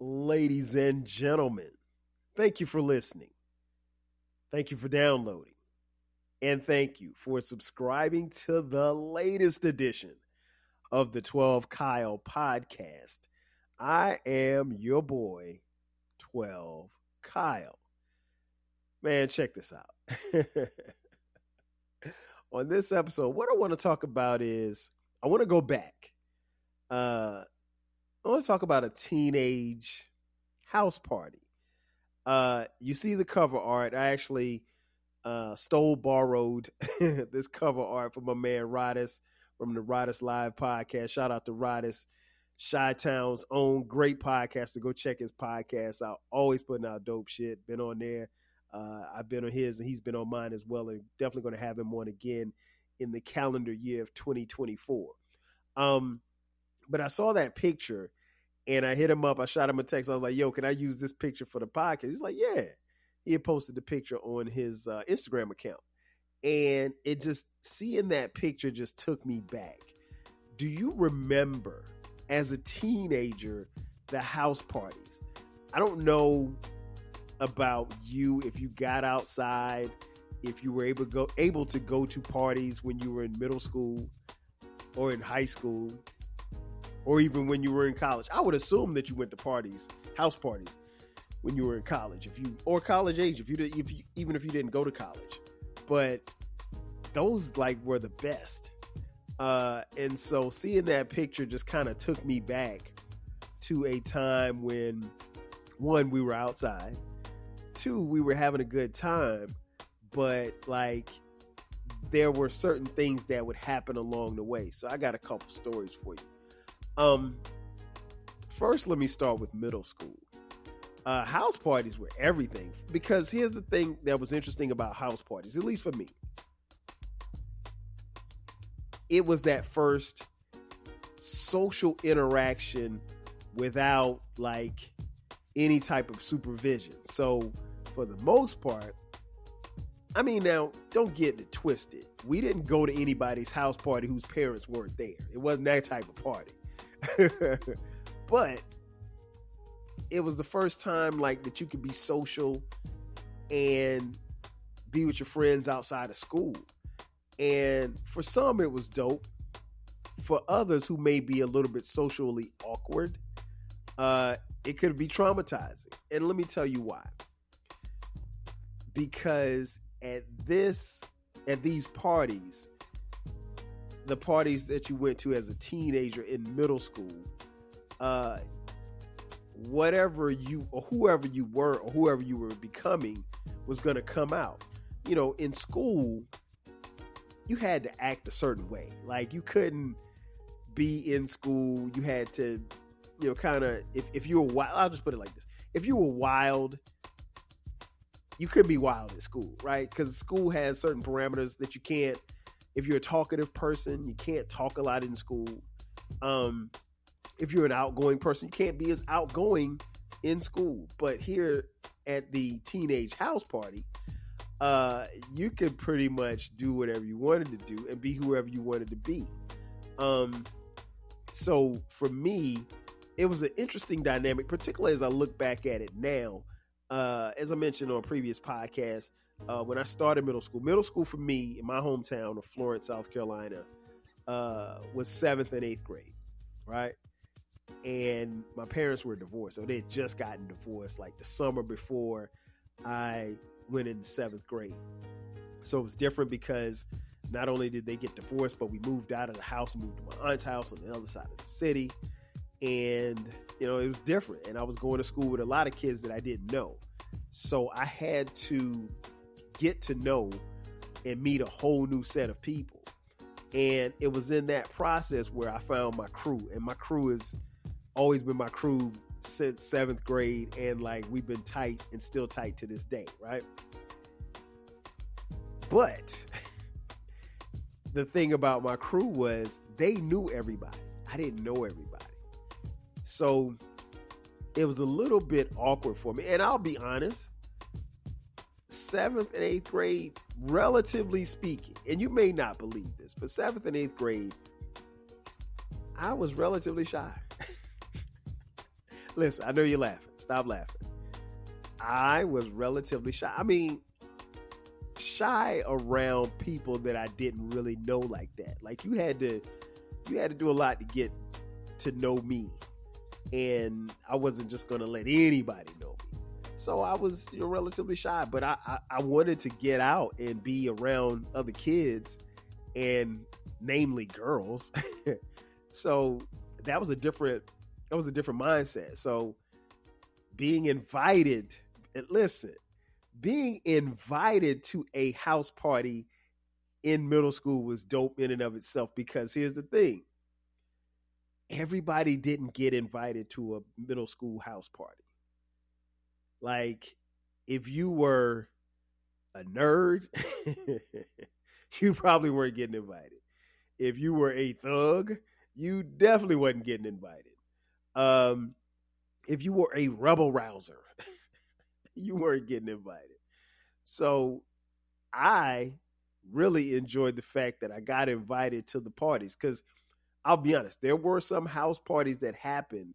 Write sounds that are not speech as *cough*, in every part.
ladies and gentlemen, thank you for listening. Thank you for downloading. And thank you for subscribing to the latest edition of the 12 Kyle podcast. I am your boy, 12 Kyle. Man, check this out. *laughs* On this episode, what I want to talk about is I want to go back. Uh, I want to talk about a teenage house party. Uh, you see the cover art. I actually uh, stole, borrowed *laughs* this cover art from my man Rodis from the Rodis Live podcast. Shout out to Rodis, Chi Town's own great podcast. To go check his podcast out. Always putting out dope shit. Been on there. Uh, I've been on his, and he's been on mine as well. And definitely going to have him on again in the calendar year of 2024. Um, but I saw that picture and I hit him up. I shot him a text. I was like, yo, can I use this picture for the podcast? He's like, yeah. He had posted the picture on his uh, Instagram account. And it just, seeing that picture just took me back. Do you remember as a teenager the house parties? I don't know about you if you got outside, if you were able to go able to go to parties when you were in middle school or in high school or even when you were in college. I would assume that you went to parties, house parties, when you were in college, if you or college age, if you did, if you, even if you didn't go to college. But those like were the best. Uh, and so seeing that picture just kind of took me back to a time when one we were outside, two we were having a good time, but like there were certain things that would happen along the way. So I got a couple stories for you. Um, first, let me start with middle school. Uh, house parties were everything because here's the thing that was interesting about house parties, at least for me. It was that first social interaction without like any type of supervision. So, for the most part, I mean, now don't get it twisted. We didn't go to anybody's house party whose parents weren't there. It wasn't that type of party. *laughs* but it was the first time like that you could be social and be with your friends outside of school. And for some it was dope. For others who may be a little bit socially awkward, uh, it could be traumatizing. And let me tell you why. Because at this at these parties, the parties that you went to as a teenager in middle school, uh, whatever you or whoever you were or whoever you were becoming was going to come out. You know, in school, you had to act a certain way. Like you couldn't be in school. You had to, you know, kind of if if you were wild. I'll just put it like this: if you were wild, you could be wild at school, right? Because school has certain parameters that you can't if you're a talkative person, you can't talk a lot in school. Um, if you're an outgoing person, you can't be as outgoing in school. But here at the teenage house party, uh, you could pretty much do whatever you wanted to do and be whoever you wanted to be. Um, so for me, it was an interesting dynamic, particularly as I look back at it now. Uh, as I mentioned on previous podcasts, uh, when I started middle school. Middle school for me in my hometown of Florence, South Carolina, uh, was seventh and eighth grade, right? And my parents were divorced, so they had just gotten divorced like the summer before I went into seventh grade. So it was different because not only did they get divorced, but we moved out of the house, moved to my aunt's house on the other side of the city. And, you know, it was different. And I was going to school with a lot of kids that I didn't know. So I had to get to know and meet a whole new set of people. And it was in that process where I found my crew. And my crew has always been my crew since seventh grade. And like we've been tight and still tight to this day, right? But *laughs* the thing about my crew was they knew everybody. I didn't know everybody. So it was a little bit awkward for me. And I'll be honest, seventh and eighth grade, relatively speaking, and you may not believe this, but seventh and eighth grade, I was relatively shy. *laughs* listen, I know you're laughing. Stop laughing. I was relatively shy. I mean, shy around people that I didn't really know like that. Like you had to you had to do a lot to get to know me. And I wasn't just gonna let anybody know. So I was you know, relatively shy, but I, I, I wanted to get out and be around other kids and namely girls. *laughs* so that was a different that was a different mindset. So being invited, listen, being invited to a house party in middle school was dope in and of itself because here's the thing everybody didn't get invited to a middle school house party. Like, if you were a nerd, *laughs* you probably weren't getting invited. If you were a thug, you definitely wasn't getting invited. Um, if you were a rebel rouser, *laughs* you weren't getting invited. So I really enjoyed the fact that I got invited to the parties because I'll be honest, there were some house parties that happened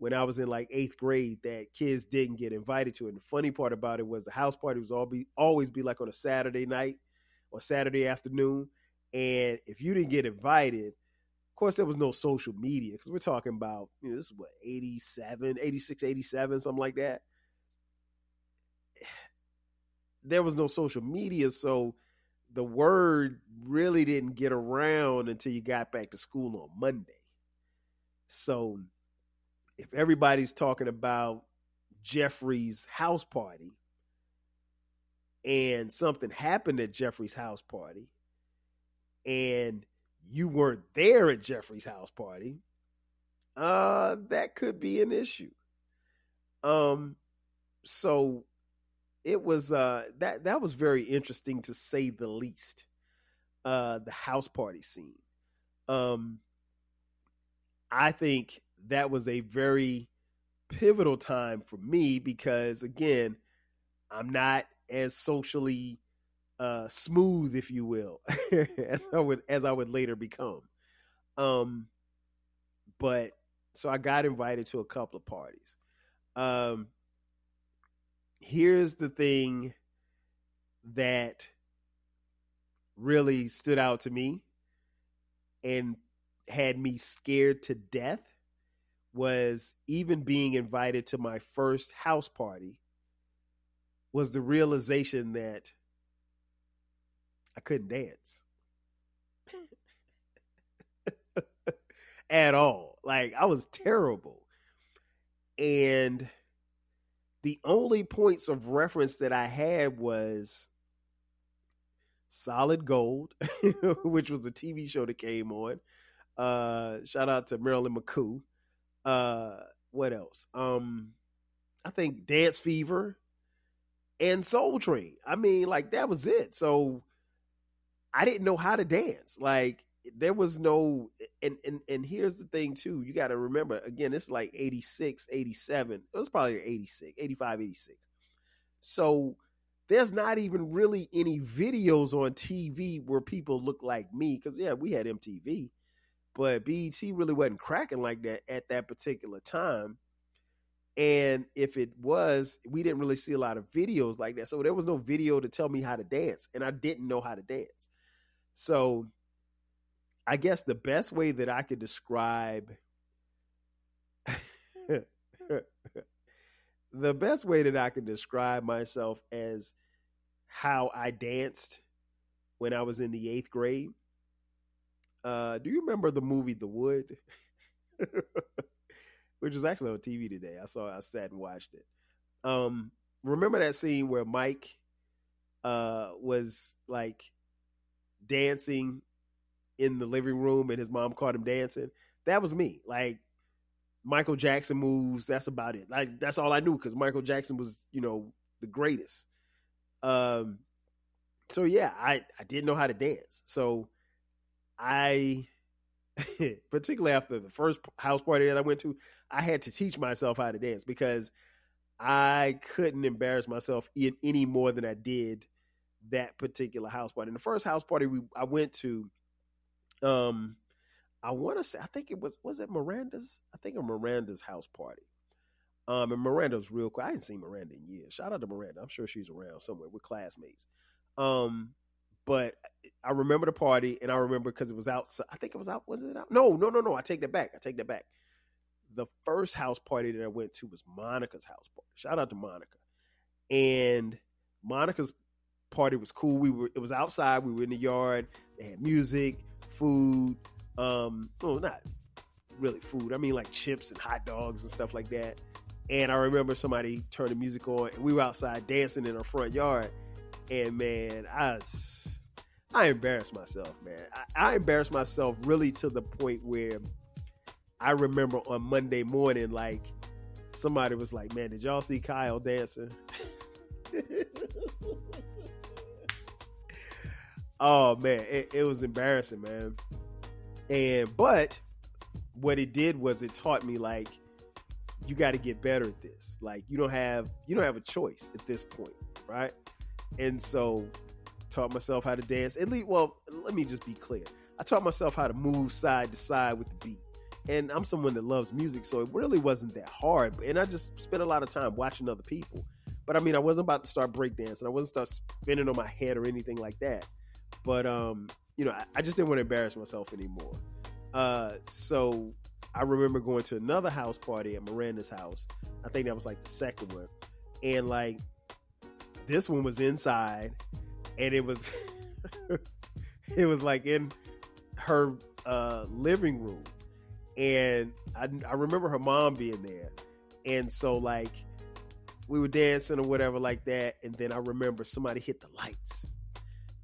when I was in like eighth grade that kids didn't get invited to. And the funny part about it was the house party was all be always be like on a Saturday night or Saturday afternoon. And if you didn't get invited, of course there was no social media because we're talking about, you know, this is what, 87, 86, 87, something like that. *sighs* There was no social media, so the word really didn't get around until you got back to school on Monday. So if everybody's talking about Jeffrey's house party and something happened at Jeffrey's house party and you weren't there at Jeffrey's house party, uh that could be an issue. Um so it was uh that that was very interesting to say the least. Uh the house party scene. Um I think that was a very pivotal time for me because again, I'm not as socially uh smooth if you will *laughs* as I would as I would later become. Um but so I got invited to a couple of parties. Um here's the thing that really stood out to me and had me scared to death was even being invited to my first house party was the realization that I couldn't dance at all. Like I was terrible. And the only points of reference that I had was Solid Gold, *laughs* which was a TV show that came on. Uh, shout out to Marilyn McCoo. Uh, what else? Um, I think Dance Fever and Soul Train. I mean, like that was it. So I didn't know how to dance. Like there was no and and and here's the thing too you got to remember again it's like 86 87 it was probably 86 85 86 so there's not even really any videos on tv where people look like me because yeah we had mtv but bet really wasn't cracking like that at that particular time and if it was we didn't really see a lot of videos like that so there was no video to tell me how to dance and i didn't know how to dance so I guess the best way that I could describe *laughs* the best way that I could describe myself as how I danced when I was in the eighth grade. Uh, do you remember the movie The Wood? *laughs* Which was actually on TV today. I saw I sat and watched it. Um, remember that scene where Mike uh was like dancing in the living room and his mom caught him dancing. That was me. Like Michael Jackson moves. That's about it. Like that's all I knew because Michael Jackson was, you know, the greatest. Um. So yeah, I I didn't know how to dance. So I, *laughs* particularly after the first house party that I went to, I had to teach myself how to dance because I couldn't embarrass myself in any more than I did that particular house party. And the first house party we I went to, um, I want to say I think it was was it Miranda's I think a Miranda's house party. Um, and Miranda's real quick. I hadn't seen Miranda in years. Shout out to Miranda. I'm sure she's around somewhere. We're classmates. Um, but I remember the party, and I remember because it was out. I think it was out. Was it out? No, no, no, no. I take that back. I take that back. The first house party that I went to was Monica's house party. Shout out to Monica. And Monica's party was cool. We were. It was outside. We were in the yard. They had music, food. Um, well, not really food. I mean, like chips and hot dogs and stuff like that. And I remember somebody turned the music on, and we were outside dancing in our front yard. And man, I was, I embarrassed myself, man. I, I embarrassed myself really to the point where I remember on Monday morning, like somebody was like, "Man, did y'all see Kyle dancing?" *laughs* oh man, it, it was embarrassing, man. And but what it did was it taught me like you got to get better at this. Like you don't have you don't have a choice at this point, right? And so taught myself how to dance. At least, well, let me just be clear. I taught myself how to move side to side with the beat. And I'm someone that loves music, so it really wasn't that hard. And I just spent a lot of time watching other people. But I mean, I wasn't about to start breakdancing. I wasn't start spinning on my head or anything like that. But um, you know, I, I just didn't want to embarrass myself anymore. Uh, so I remember going to another house party at Miranda's house. I think that was like the second one. And like this one was inside and it was *laughs* it was like in her uh, living room. And I, I remember her mom being there. And so like we were dancing or whatever like that. And then I remember somebody hit the lights.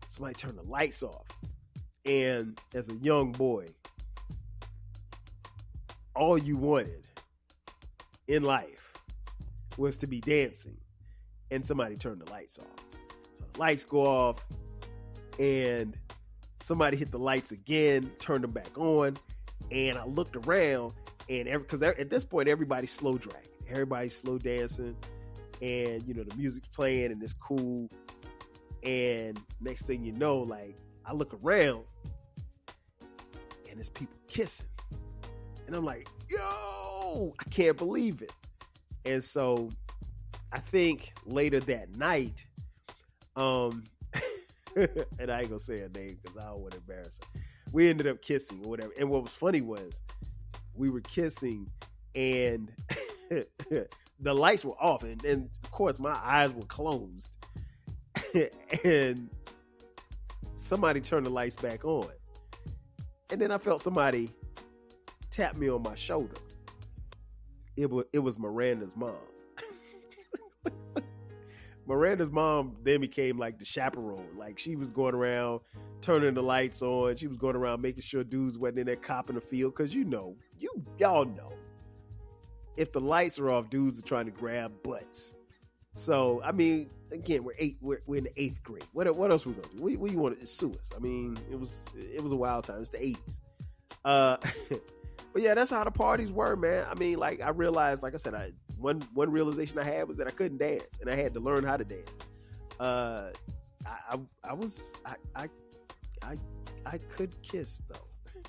Somebody turned the lights off. And as a young boy, all you wanted in life was to be dancing and somebody turned the lights off. Lights go off and somebody hit the lights again, turned them back on, and I looked around and because at this point everybody's slow dragging, everybody's slow dancing, and you know the music's playing and it's cool. And next thing you know, like I look around and it's people kissing. And I'm like, yo, I can't believe it. And so I think later that night, um, *laughs* and I ain't gonna say her name because I don't want to embarrass her. We ended up kissing or whatever. And what was funny was we were kissing and *laughs* the lights were off, and, and of course my eyes were closed. *laughs* and somebody turned the lights back on. And then I felt somebody tap me on my shoulder. It was it was Miranda's mom. Miranda's mom then became like the chaperone. Like she was going around turning the lights on. She was going around making sure dudes wasn't in there copping the field. Cause you know, you y'all know. If the lights are off, dudes are trying to grab butts. So I mean, again, we're eight. We're, we're in the eighth grade. What what else we gonna do? What, what you want to sue us? I mean, it was it was a wild time. It's the eighties. Uh, *laughs* but yeah, that's how the parties were, man. I mean, like I realized, like I said, I one one realization I had was that I couldn't dance, and I had to learn how to dance. Uh, I, I, I was I, I I I could kiss though.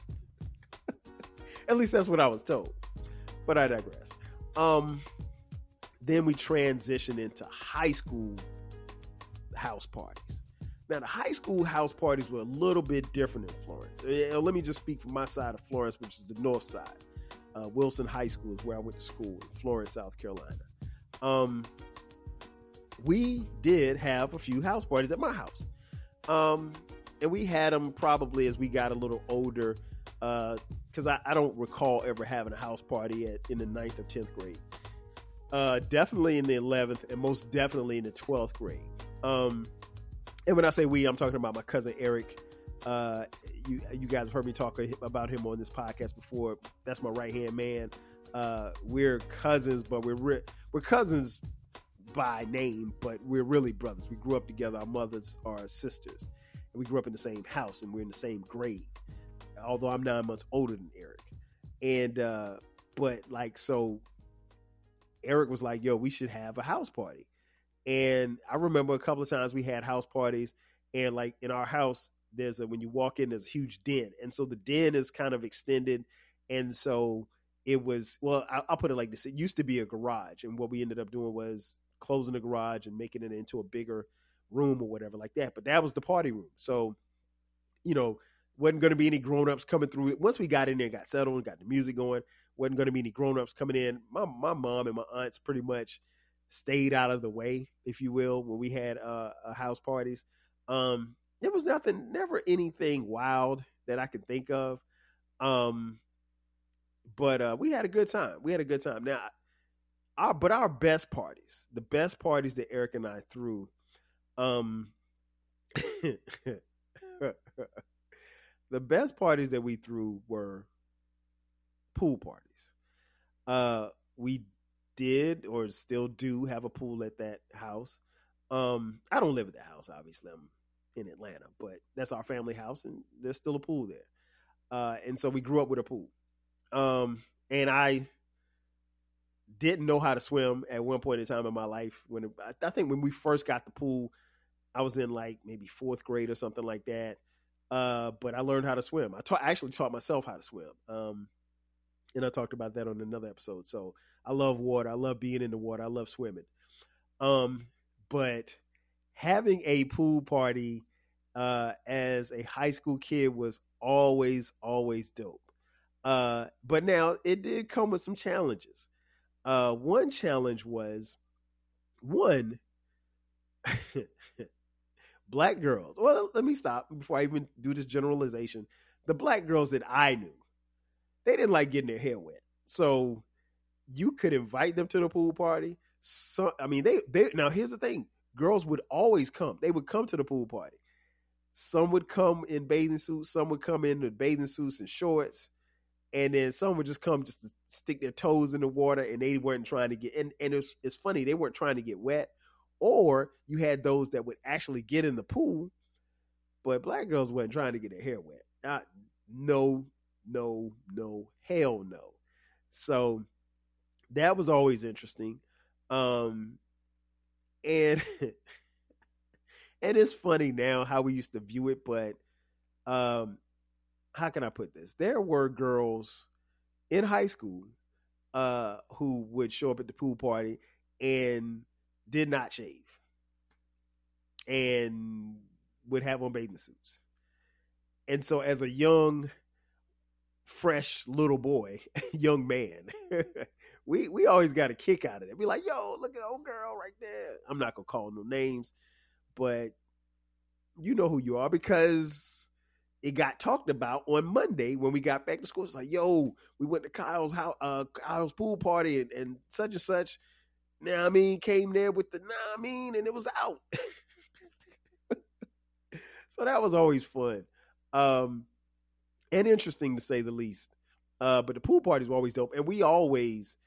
*laughs* At least that's what I was told. But I digress. Um, then we transitioned into high school house parties. Now, the high school house parties were a little bit different in Florence. Uh, let me just speak from my side of Florence, which is the north side. Uh, Wilson High School is where I went to school in Florence, South Carolina. Um, we did have a few house parties at my house. Um, and we had them probably as we got a little older, because uh, I, I, don't recall ever having a house party at, in the ninth or 10th grade. Uh, definitely in the 11th, and most definitely in the 12th grade. Um, and when I say we, I'm talking about my cousin Eric. Uh, you you guys have heard me talk about him on this podcast before. That's my right hand man. Uh, we're cousins, but we're re- we're cousins by name, but we're really brothers. We grew up together. Our mothers are sisters, and we grew up in the same house, and we're in the same grade. Although I'm nine months older than Eric, and uh, but like so, Eric was like, "Yo, we should have a house party." And I remember a couple of times we had house parties, and like in our house, there's a when you walk in, there's a huge den, and so the den is kind of extended, and so it was well. I, will put it like this: it used to be a garage, and what we ended up doing was closing the garage and making it into a bigger room or whatever like that. But that was the party room, so you know wasn't going to be any grown-ups coming through. Once we got in there got settled and got the music going wasn't going to be any grown-ups coming in. My, my mom and my aunts pretty much stayed out of the way if you will when we had uh, uh house parties. Um there was nothing never anything wild that i could think of um but uh, we had a good time. We had a good time. Now, our but our best parties, the best parties that Eric and I threw, um, *laughs* the best parties that we threw were pool parties. Uh, we did or still do have a pool at that house. Um, I don't live at the house, obviously. I'm in Atlanta, but that's our family house, and there's still a pool there. Uh, and so we grew up with a pool. Um, and I didn't know how to swim at one point in time in my life. When it, I think when we first got the pool, I was in like maybe fourth grade or something like that. Uh, but I learned how to swim. I, ta- actually taught myself how to swim. Um, and I talked about that on another episode. So I love water. I love being in the water. I love swimming. Um, but having a pool party uh, as a high school kid was always, always dope. Uh, but now it did come with some challenges. Uh, one challenge was one *laughs* black girls. Well, let me stop before I even do this generalization. The black girls that I knew, they didn't like getting their hair wet. So you could invite them to the pool party. So I mean, they they now here's the thing: girls would always come. They would come to the pool party. Some would come in bathing suits. Some would come in with bathing suits and shorts and then some would just come just to stick their toes in the water and they weren't trying to get and, and it's, it's funny they weren't trying to get wet or you had those that would actually get in the pool but black girls weren't trying to get their hair wet Not, no no no hell no so that was always interesting um and *laughs* and it's funny now how we used to view it but um how can I put this? There were girls in high school uh, who would show up at the pool party and did not shave and would have on bathing suits. And so as a young fresh little boy, *laughs* young man, *laughs* we we always got a kick out of it. Be like, "Yo, look at old girl right there." I'm not to call no names, but you know who you are because it got talked about on Monday when we got back to school. It's like, yo, we went to Kyle's house, uh, Kyle's pool party, and, and such and such. Now I mean, came there with the nah I mean, and it was out. *laughs* so that was always fun, um, and interesting to say the least. Uh, but the pool parties were always dope, and we always,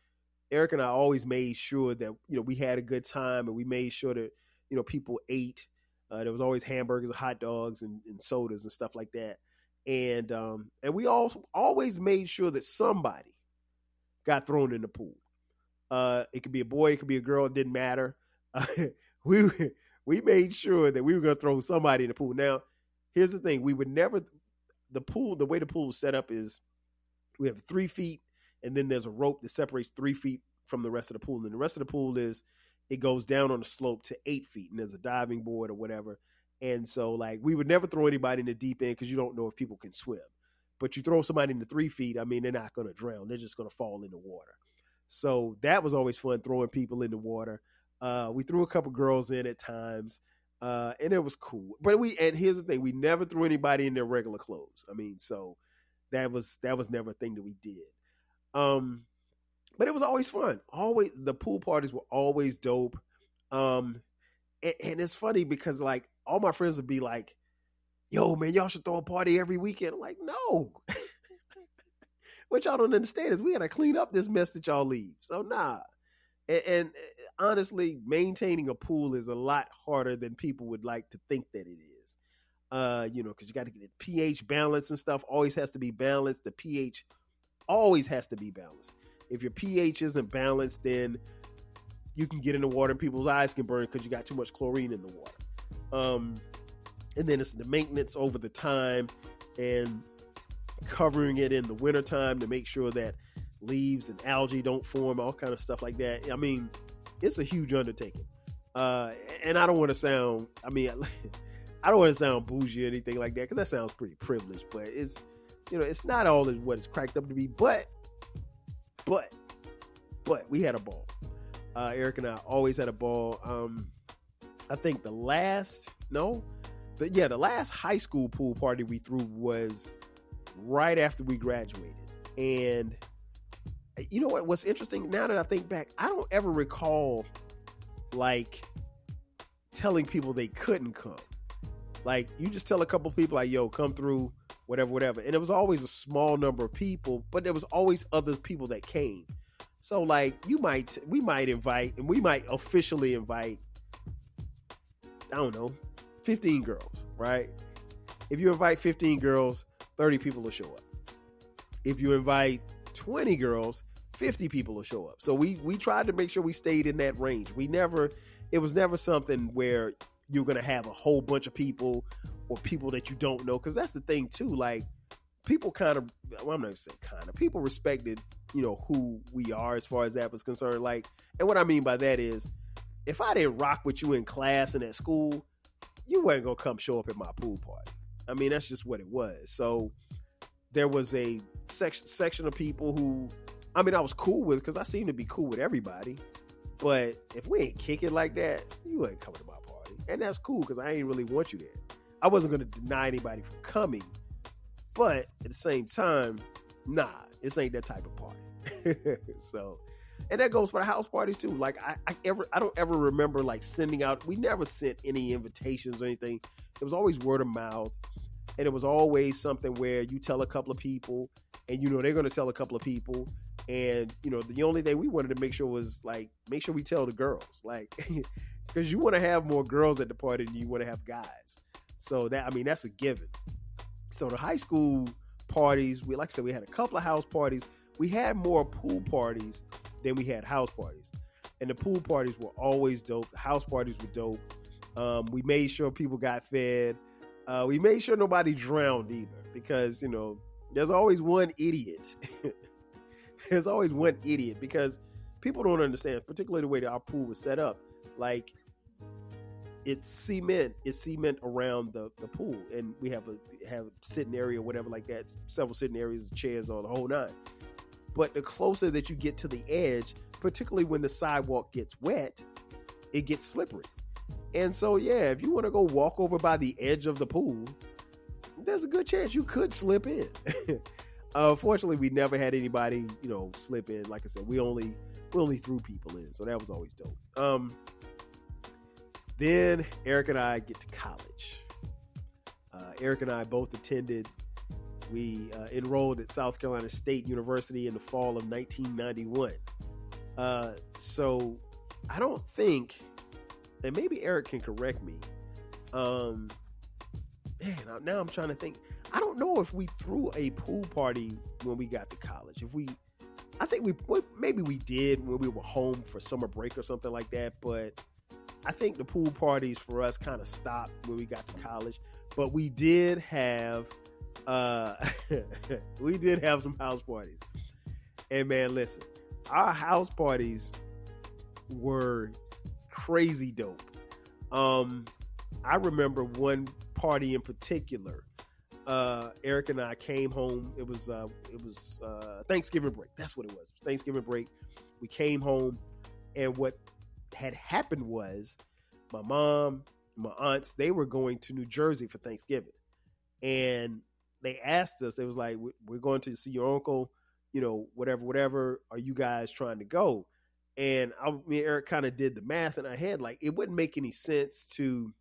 Eric and I always made sure that you know we had a good time, and we made sure that you know people ate uh, there was always hamburgers, hot dogs, and, and, sodas and stuff like that. And um, and we all always made sure that somebody got thrown in the pool. Uh, it could be a boy, it could be a girl, it didn't matter. Uh, *laughs* we we made sure that we were going to throw somebody in the pool. Now, here's the thing: we would never the pool. The way the pool is set up is we have three feet, and then there's a rope that separates three feet from the rest of the pool, and the rest of the pool is it goes down on a slope to eight feet, and there's a diving board or whatever. And so, like, we would never throw anybody in the deep end because you don't know if people can swim. But you throw somebody in the three feet, I mean, they're not going to drown; they're just going to fall in the water. So that was always fun throwing people in the water. Uh, we threw a couple girls in at times, uh, and it was cool. But we and here's the thing: we never threw anybody in their regular clothes. I mean, so that was that was never a thing that we did. Um, but it was always fun. Always the pool parties were always dope. Um, and, and, it's funny because like all my friends would be like, "Yo, man, y'all should throw a party every weekend." I'm like, no. *laughs* what y'all don't understand is we gotta clean up this mess that y'all leave. So nah. And, and uh, honestly, maintaining a pool is a lot harder than people would like to think that it is. Uh, you know, because you got to get the pH balance and stuff. Always has to be balanced. The pH always has to be balanced. If your pH isn't balanced, then you can get in the water and people's eyes can burn because you got too much chlorine in the water. Um, and then it's the maintenance over the time and covering it in the wintertime to make sure that leaves and algae don't form, all kind of stuff like that. I mean, it's a huge undertaking. Uh, and I don't want to sound, I mean, *laughs* I don't want to sound bougie or anything like that because that sounds pretty privileged, but it's, you know, it's not all what it's cracked up to be. But, but, but we had a ball. Uh, Eric and I always had a ball. Um, I think the last, no, but yeah, the last high school pool party we threw was right after we graduated. And you know what? What's interesting now that I think back, I don't ever recall like telling people they couldn't come. Like you just tell a couple people like, "Yo, come through," whatever, whatever. And it was always a small number of people, but there was always other people that came. So like you might, we might invite, and we might officially invite. I don't know, fifteen girls, right? If you invite fifteen girls, thirty people will show up. If you invite twenty girls, 50 people will show up. So we we tried to make sure we stayed in that range. We never it was never something where you're going to have a whole bunch of people or people that you don't know cuz that's the thing too like people kind of well, I'm not going to say kind of people respected, you know, who we are as far as that was concerned like and what I mean by that is if I didn't rock with you in class and at school, you going to come show up at my pool party. I mean, that's just what it was. So there was a section section of people who I mean, I was cool with because I seem to be cool with everybody. But if we ain't kick it like that, you ain't coming to my party, and that's cool because I ain't really want you there. I wasn't gonna deny anybody from coming, but at the same time, nah, this ain't that type of party. *laughs* so, and that goes for the house parties too. Like I, I ever, I don't ever remember like sending out. We never sent any invitations or anything. It was always word of mouth, and it was always something where you tell a couple of people, and you know they're gonna tell a couple of people, and you know, the only thing we wanted to make sure was like make sure we tell the girls, like, *laughs* because you want to have more girls at the party than you want to have guys. So that I mean, that's a given. So the high school parties, we like I said, we had a couple of house parties. We had more pool parties than we had house parties, and the pool parties were always dope. The house parties were dope. Um, we made sure people got fed. Uh, we made sure nobody drowned either, because you know there's always one idiot *laughs* there's always one idiot because people don't understand, particularly the way that our pool was set up. Like it's cement, it's cement around the, the pool, and we have a have a sitting area, or whatever like that, several sitting areas, chairs on the whole nine. But the closer that you get to the edge, particularly when the sidewalk gets wet, it gets slippery. And so, yeah, if you want to go walk over by the edge of the pool, there's a good chance you could slip in. *laughs* Uh, fortunately, we never had anybody, you know, slip in. Like I said, we only we only threw people in, so that was always dope. Um, then Eric and I get to college. Uh, Eric and I both attended. We uh, enrolled at South Carolina State University in the fall of 1991. Uh, so I don't think, and maybe Eric can correct me. Um, man, now I'm trying to think. I don't know if we threw a pool party when we got to college. If we, I think we maybe we did when we were home for summer break or something like that. But I think the pool parties for us kind of stopped when we got to college. But we did have, uh, *laughs* we did have some house parties. And man, listen, our house parties were crazy dope. Um, I remember one party in particular uh, Eric and I came home. It was uh, it was uh, Thanksgiving break. That's what it was. Thanksgiving break. We came home, and what had happened was my mom, my aunts, they were going to New Jersey for Thanksgiving, and they asked us. It was like, "We're going to see your uncle." You know, whatever, whatever. Are you guys trying to go? And I, me and Eric kind of did the math in our head. Like, it wouldn't make any sense to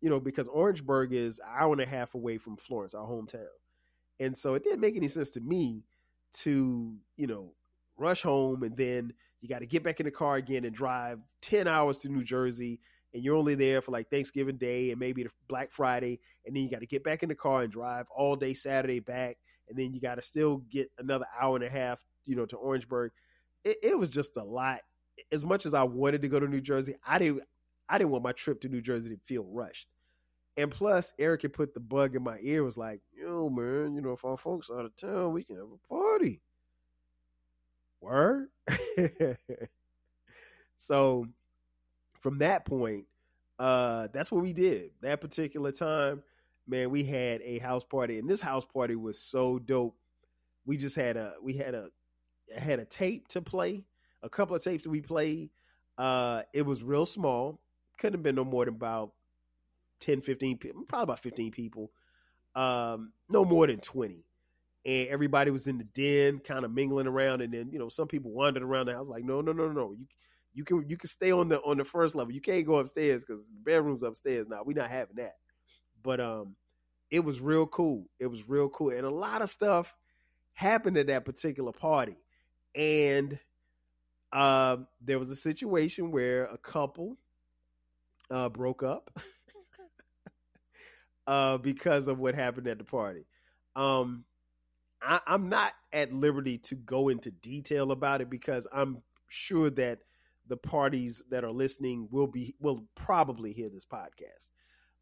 you know, because Orangeburg is an hour and a half away from Florence, our hometown. And so it didn't make any sense to me to, you know, rush home and then you got to get back in the car again and drive 10 hours to New Jersey and you're only there for like Thanksgiving Day and maybe the Black Friday and then you got to get back in the car and drive all day Saturday back and then you got to still get another hour and a half, you know, to Orangeburg. It, it was just a lot. As much as I wanted to go to New Jersey, I didn't I didn't want my trip to New Jersey to feel rushed. And plus, Eric had put the bug in my ear, was like, yo, man, you know, if our folks are out of town, we can have a party. Word. *laughs* so from that point, uh, that's what we did. That particular time, man, we had a house party, and this house party was so dope. We just had a we had a had a tape to play, a couple of tapes that we played. Uh, it was real small. Couldn't have been no more than about 10, 15 people, probably about 15 people. Um, no more than 20 and everybody was in the den, kind of mingling around. And then you know some people wandered around the house. Like, no, no, no, no, you you can you can stay on the on the first level. You can't go upstairs because the bedroom's upstairs. Now we're not having that. But um, it was real cool. It was real cool, and a lot of stuff happened at that particular party. And uh, there was a situation where a couple uh, broke up *laughs* uh, because of what happened at the party. Um, I, I'm not at liberty to go into detail about it because I'm sure that the parties that are listening will be will probably hear this podcast.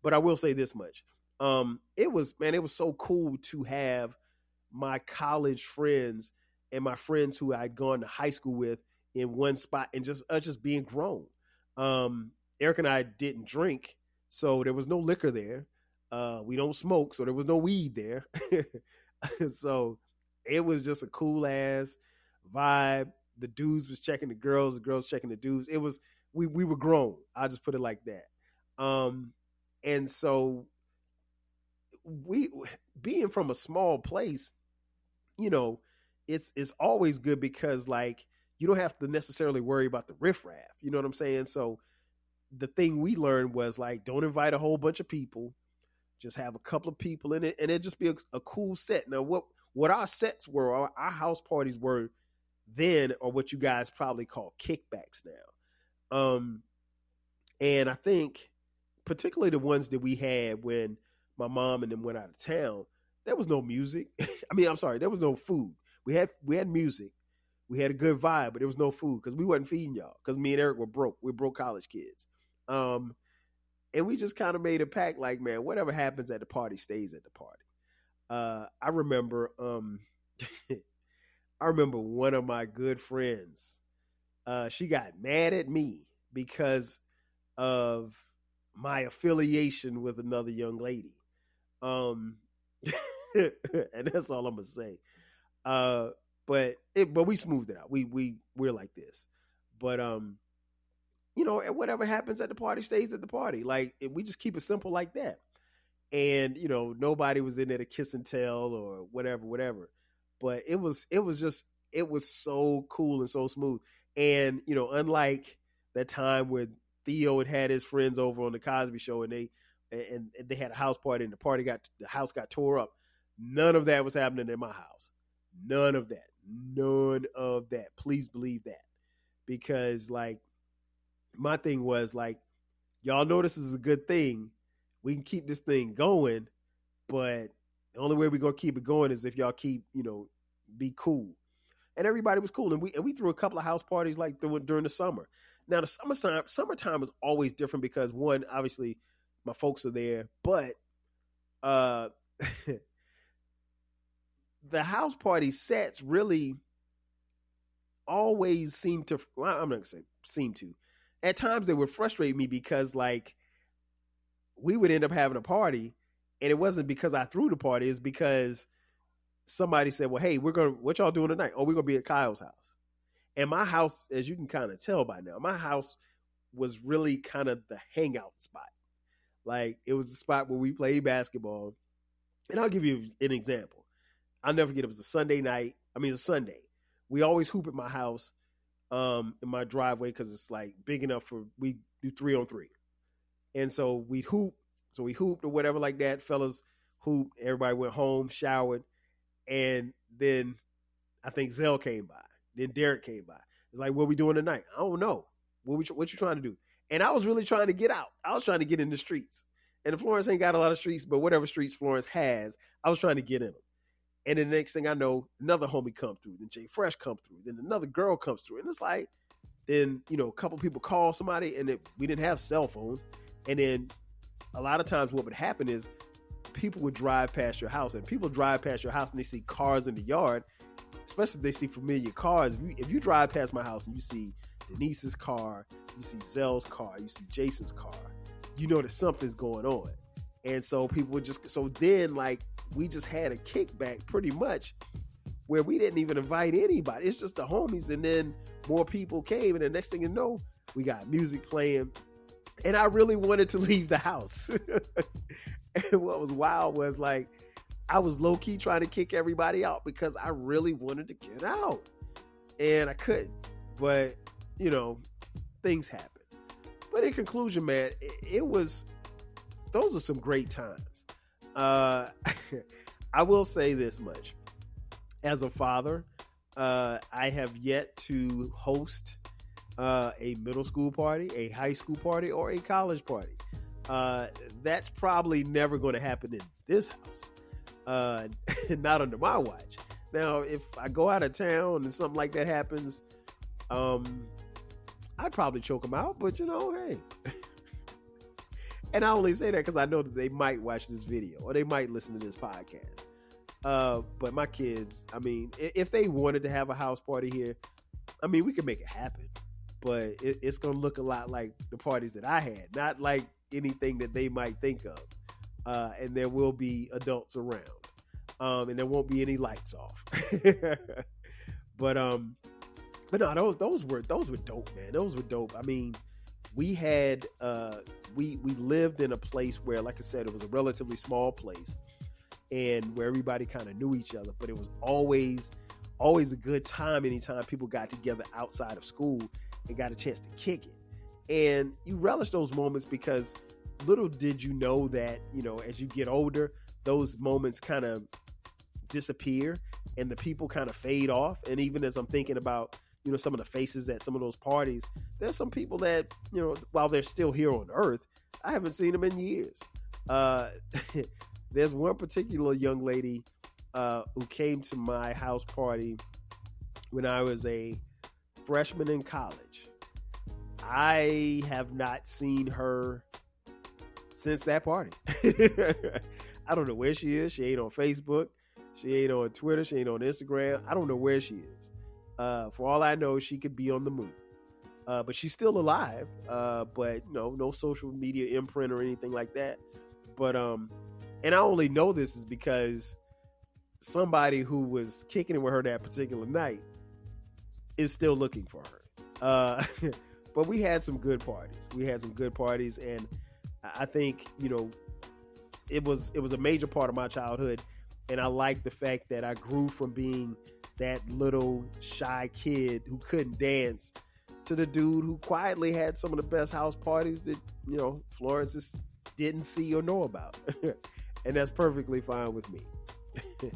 But I will say this much. Um, it was man, it was so cool to have my college friends and my friends who I'd gone to high school with in one spot and just us just being grown. Um, Eric and I didn't drink, so there was no liquor there. Uh, we don't smoke, so there was no weed there. *laughs* *laughs* so it was just a cool ass vibe. The dudes was checking the girls, the girls checking the dudes. It was we we were grown. I'll just put it like that. Um, and so we being from a small place, you know, it's it's always good because like you don't have to necessarily worry about the riffraff. You know what I'm saying? So the thing we learned was like don't invite a whole bunch of people just have a couple of people in it, and it just be a, a cool set. Now, what what our sets were, our, our house parties were then, or what you guys probably call kickbacks now. Um, and I think particularly the ones that we had when my mom and them went out of town, there was no music. *laughs* I mean, I'm sorry, there was no food. We had we had music, we had a good vibe, but there was no food because we wasn't feeding y'all because me and Eric were broke. We're broke college kids. Um, and we just kind of made a pact like man whatever happens at the party stays at the party. Uh, i remember um, *laughs* i remember one of my good friends uh, she got mad at me because of my affiliation with another young lady. Um, *laughs* and that's all i'm gonna say. Uh, but it but we smoothed it out. We we we're like this. But um you know, whatever happens at the party stays at the party. Like we just keep it simple like that. And you know, nobody was in there to kiss and tell or whatever, whatever. But it was it was just it was so cool and so smooth. And you know, unlike that time when Theo had had his friends over on the Cosby Show and they and, and they had a house party and the party got the house got tore up. None of that was happening in my house. None of that. None of that. Please believe that. Because like my thing was like, y'all know this is a good thing. We can keep this thing going, but the only way we're gonna keep it going is if y'all keep, you know, be cool. And everybody was cool, and we and we threw a couple of house parties like during the summer. Now the summertime summertime is always different because one, obviously, my folks are there, but uh, *laughs* the house party sets really always seem to. Well, I'm not gonna say seem to at times they would frustrate me because like we would end up having a party and it wasn't because I threw the party, it's because somebody said, Well, hey, we're gonna what y'all doing tonight? Oh, we're gonna be at Kyle's house. And my house, as you can kind of tell by now, my house was really kind of the hangout spot. Like it was a spot where we played basketball. And I'll give you an example. I'll never forget it was a Sunday night. I mean, it's a Sunday. We always hoop at my house um in my driveway because it's like big enough for we do three on three. And so we hoop, so we hooped or whatever like that. Fellas hooped, everybody went home, showered, and then I think Zell came by. Then Derek came by. It's like, what we doing tonight? I don't know. What we what you trying to do? And I was really trying to get out. I was trying to get in the streets. And Florence ain't got a lot of streets, but whatever streets Florence has, I was trying to get in them. And the next thing I know, another homie come through. Then Jay Fresh come through. Then another girl comes through. And it's like, then, you know, a couple people call somebody and it, we didn't have cell phones. And then a lot of times what would happen is people would drive past your house and people drive past your house and they see cars in the yard especially if they see familiar cars. If you, if you drive past my house and you see Denise's car, you see Zell's car, you see Jason's car, you know that something's going on. And so people would just so then like we just had a kickback pretty much where we didn't even invite anybody. It's just the homies, and then more people came, and the next thing you know, we got music playing. And I really wanted to *laughs* leave the house. *laughs* and what was wild was like I was low key trying to kick everybody out because I really wanted to get out. And I couldn't. But, you know, things happen. But in conclusion, man, it, it was those are some great times. Uh *laughs* I will say this much. As a father, uh, I have yet to host uh, a middle school party, a high school party, or a college party. Uh, that's probably never going to happen in this house, uh, *laughs* not under my watch. Now, if I go out of town and something like that happens, um, I'd probably choke them out. But you know, hey. *laughs* and I only say that because I know that they might watch this video or they might listen to this podcast. Uh, but my kids, I mean, if they wanted to have a house party here, I mean, we could make it happen. But it, it's gonna look a lot like the parties that I had, not like anything that they might think of. Uh, and there will be adults around, um, and there won't be any lights off. *laughs* but um, but no, those those were those were dope, man. Those were dope. I mean, we had uh, we we lived in a place where, like I said, it was a relatively small place, and where everybody kind of knew each other. But it was always always a good time anytime people got together outside of school and got a chance to kick it. And you relish those moments because little did you know that, you know, as you get older, those moments kind of disappear and the people kind of fade off. And even as I'm thinking about, you know, some of the faces at some of those parties, there's some people that, you know, while they're still here on earth, I haven't seen them in years. Uh, *laughs* there's one particular young lady uh, who came to my house party when I was a freshman in college. I have not seen her since that party. *laughs* I don't know where she is. She ain't on Facebook. She ain't on Twitter. She ain't on Instagram. I don't know where she is. Uh, for all I know, she could be on the moon. Uh, but she's still alive. Uh, but you know, no social media imprint or anything like that. But um, and I only know this is because somebody who was kicking it with her that particular night is still looking for her. Uh, *laughs* but we had some good parties. We had some good parties, and I think you know it was it was a major part of my childhood, and I like the fact that I grew from being that little shy kid who couldn't dance to the dude who quietly had some of the best house parties that you know Florence just didn't see or know about, *laughs* and that's perfectly fine with me. *laughs*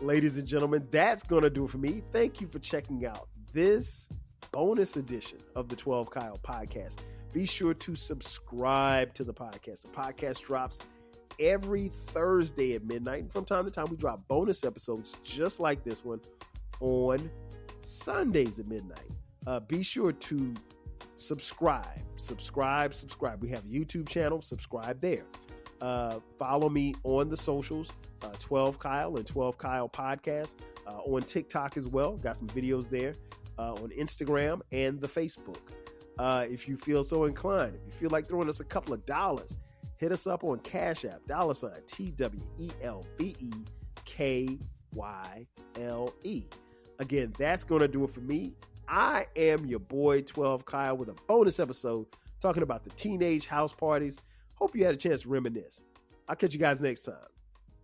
Ladies and gentlemen, that's going to do it for me. Thank you for checking out this bonus edition of the 12 Kyle podcast. Be sure to subscribe to the podcast. The podcast drops every Thursday at midnight. And from time to time, we drop bonus episodes just like this one on Sundays at midnight. Uh, be sure to subscribe, subscribe, subscribe. We have a YouTube channel, subscribe there. Uh, follow me on the socials, uh, 12 Kyle and 12 Kyle Podcast, uh, on TikTok as well. Got some videos there uh, on Instagram and the Facebook. Uh, if you feel so inclined, if you feel like throwing us a couple of dollars, hit us up on Cash App, dollar sign T W E L V E K Y L E. Again, that's going to do it for me. I am your boy 12 Kyle with a bonus episode talking about the teenage house parties Hope you had a chance to reminisce. I'll catch you guys next time.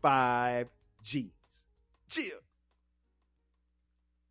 Five G's. Chill.